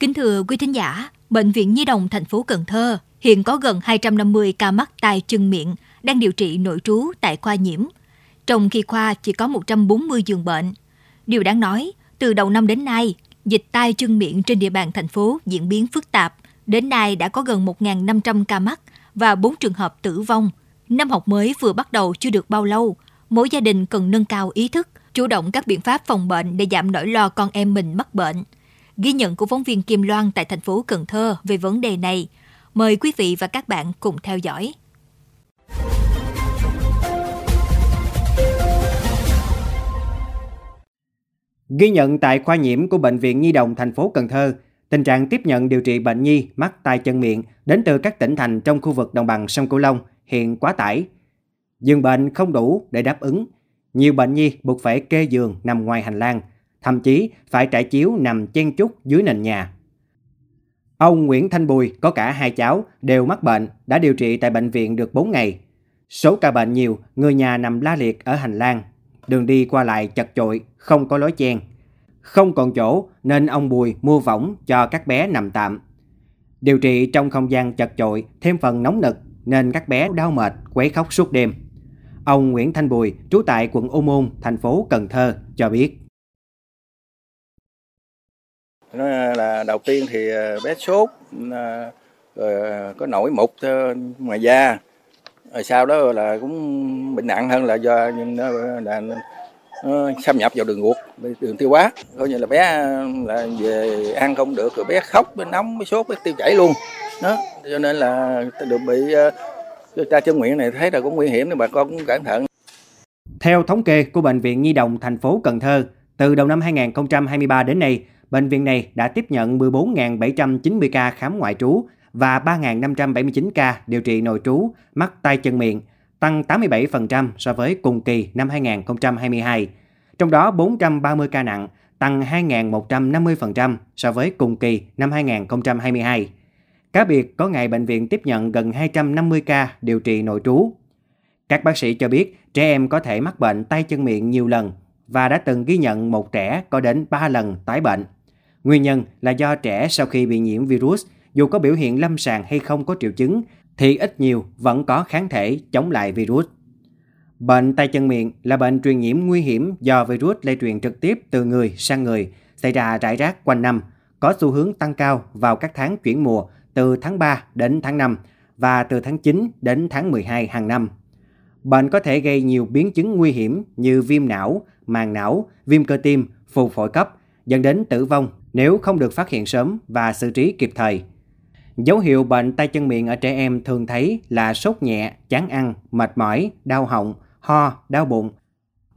Kính thưa quý thính giả, Bệnh viện Nhi đồng thành phố Cần Thơ hiện có gần 250 ca mắc tai chân miệng đang điều trị nội trú tại khoa nhiễm, trong khi khoa chỉ có 140 giường bệnh. Điều đáng nói, từ đầu năm đến nay, dịch tai chân miệng trên địa bàn thành phố diễn biến phức tạp. Đến nay đã có gần 1.500 ca mắc và 4 trường hợp tử vong. Năm học mới vừa bắt đầu chưa được bao lâu, mỗi gia đình cần nâng cao ý thức, chủ động các biện pháp phòng bệnh để giảm nỗi lo con em mình mắc bệnh. Ghi nhận của phóng viên Kim Loan tại thành phố Cần Thơ về vấn đề này. Mời quý vị và các bạn cùng theo dõi. Ghi nhận tại khoa nhiễm của Bệnh viện Nhi đồng thành phố Cần Thơ, tình trạng tiếp nhận điều trị bệnh nhi mắc tai chân miệng đến từ các tỉnh thành trong khu vực đồng bằng sông Cửu Long hiện quá tải. Giường bệnh không đủ để đáp ứng. Nhiều bệnh nhi buộc phải kê giường nằm ngoài hành lang, thậm chí phải trải chiếu nằm chen chúc dưới nền nhà. Ông Nguyễn Thanh Bùi có cả hai cháu đều mắc bệnh, đã điều trị tại bệnh viện được 4 ngày. Số ca bệnh nhiều, người nhà nằm la liệt ở hành lang. Đường đi qua lại chật chội, không có lối chen. Không còn chỗ nên ông Bùi mua võng cho các bé nằm tạm. Điều trị trong không gian chật chội, thêm phần nóng nực nên các bé đau mệt, quấy khóc suốt đêm. Ông Nguyễn Thanh Bùi, trú tại quận Ô Môn, thành phố Cần Thơ, cho biết nó là đầu tiên thì ờ, bé sốt, ờ, rồi ờ, có nổi mụn ngoài da, rồi sau đó là cũng bệnh nặng hơn là do nó là nó xâm nhập vào đường ruột đường tiêu hóa. Coi như là bé là về ăn không được rồi bé khóc bé nóng bé sốt bé tiêu chảy luôn. Đó cho nên là được bị ta chân miệng này thấy là cũng nguy hiểm nên bà con cũng cẩn thận. Theo thống kê của bệnh viện Nhi đồng thành phố Cần Thơ từ đầu năm 2023 đến nay bệnh viện này đã tiếp nhận 14.790 ca khám ngoại trú và 3.579 ca điều trị nội trú mắc tay chân miệng, tăng 87% so với cùng kỳ năm 2022. Trong đó 430 ca nặng, tăng 2.150% so với cùng kỳ năm 2022. Cá biệt có ngày bệnh viện tiếp nhận gần 250 ca điều trị nội trú. Các bác sĩ cho biết trẻ em có thể mắc bệnh tay chân miệng nhiều lần và đã từng ghi nhận một trẻ có đến 3 lần tái bệnh. Nguyên nhân là do trẻ sau khi bị nhiễm virus, dù có biểu hiện lâm sàng hay không có triệu chứng, thì ít nhiều vẫn có kháng thể chống lại virus. Bệnh tay chân miệng là bệnh truyền nhiễm nguy hiểm do virus lây truyền trực tiếp từ người sang người, xảy ra rải rác quanh năm, có xu hướng tăng cao vào các tháng chuyển mùa từ tháng 3 đến tháng 5 và từ tháng 9 đến tháng 12 hàng năm. Bệnh có thể gây nhiều biến chứng nguy hiểm như viêm não, màng não, viêm cơ tim, phù phổi cấp, dẫn đến tử vong nếu không được phát hiện sớm và xử trí kịp thời. Dấu hiệu bệnh tay chân miệng ở trẻ em thường thấy là sốt nhẹ, chán ăn, mệt mỏi, đau họng, ho, đau bụng,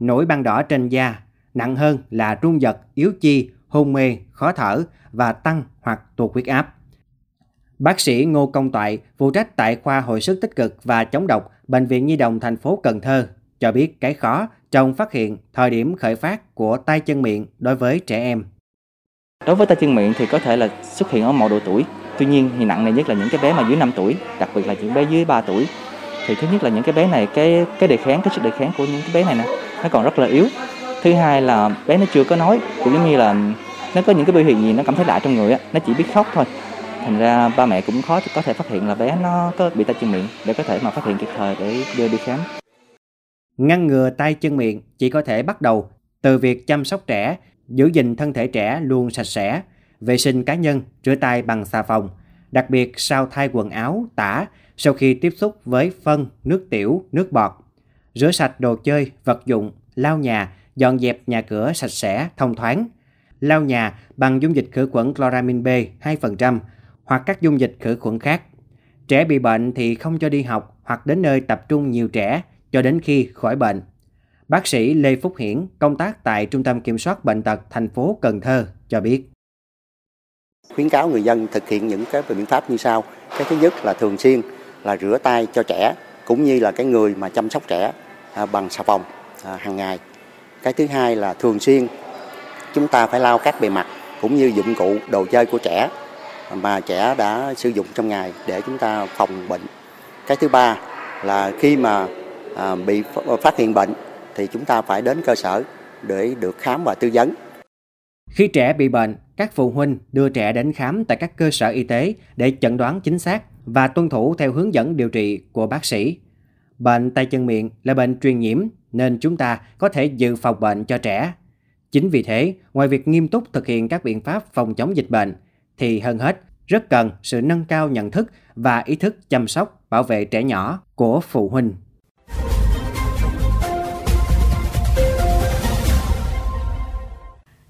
nổi ban đỏ trên da, nặng hơn là run giật, yếu chi, hôn mê, khó thở và tăng hoặc tụt huyết áp. Bác sĩ Ngô Công Toại, phụ trách tại khoa hồi sức tích cực và chống độc Bệnh viện Nhi đồng thành phố Cần Thơ, cho biết cái khó trong phát hiện thời điểm khởi phát của tay chân miệng đối với trẻ em. Đối với tay chân miệng thì có thể là xuất hiện ở mọi độ tuổi. Tuy nhiên thì nặng nề nhất là những cái bé mà dưới 5 tuổi, đặc biệt là những bé dưới 3 tuổi. Thì thứ nhất là những cái bé này cái cái đề kháng, cái sức đề kháng của những cái bé này nè nó còn rất là yếu. Thứ hai là bé nó chưa có nói, cũng giống như là nó có những cái biểu hiện gì nó cảm thấy lạ trong người á, nó chỉ biết khóc thôi. Thành ra ba mẹ cũng khó có thể phát hiện là bé nó có bị tay chân miệng để có thể mà phát hiện kịp thời để đưa đi khám. Ngăn ngừa tay chân miệng chỉ có thể bắt đầu từ việc chăm sóc trẻ giữ gìn thân thể trẻ luôn sạch sẽ, vệ sinh cá nhân, rửa tay bằng xà phòng, đặc biệt sau thay quần áo, tả, sau khi tiếp xúc với phân, nước tiểu, nước bọt. Rửa sạch đồ chơi, vật dụng, lau nhà, dọn dẹp nhà cửa sạch sẽ, thông thoáng. Lau nhà bằng dung dịch khử khuẩn chloramin B 2% hoặc các dung dịch khử khuẩn khác. Trẻ bị bệnh thì không cho đi học hoặc đến nơi tập trung nhiều trẻ cho đến khi khỏi bệnh. Bác sĩ Lê Phúc Hiển, công tác tại Trung tâm Kiểm soát Bệnh tật thành phố Cần Thơ cho biết. Khuyến cáo người dân thực hiện những cái biện pháp như sau. Cái thứ nhất là thường xuyên là rửa tay cho trẻ cũng như là cái người mà chăm sóc trẻ à, bằng xà phòng à, hàng ngày. Cái thứ hai là thường xuyên chúng ta phải lau các bề mặt cũng như dụng cụ đồ chơi của trẻ mà trẻ đã sử dụng trong ngày để chúng ta phòng bệnh. Cái thứ ba là khi mà à, bị phát hiện bệnh thì chúng ta phải đến cơ sở để được khám và tư vấn. Khi trẻ bị bệnh, các phụ huynh đưa trẻ đến khám tại các cơ sở y tế để chẩn đoán chính xác và tuân thủ theo hướng dẫn điều trị của bác sĩ. Bệnh tay chân miệng là bệnh truyền nhiễm nên chúng ta có thể dự phòng bệnh cho trẻ. Chính vì thế, ngoài việc nghiêm túc thực hiện các biện pháp phòng chống dịch bệnh, thì hơn hết rất cần sự nâng cao nhận thức và ý thức chăm sóc bảo vệ trẻ nhỏ của phụ huynh.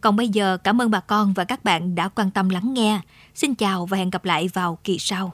Còn bây giờ cảm ơn bà con và các bạn đã quan tâm lắng nghe. Xin chào và hẹn gặp lại vào kỳ sau.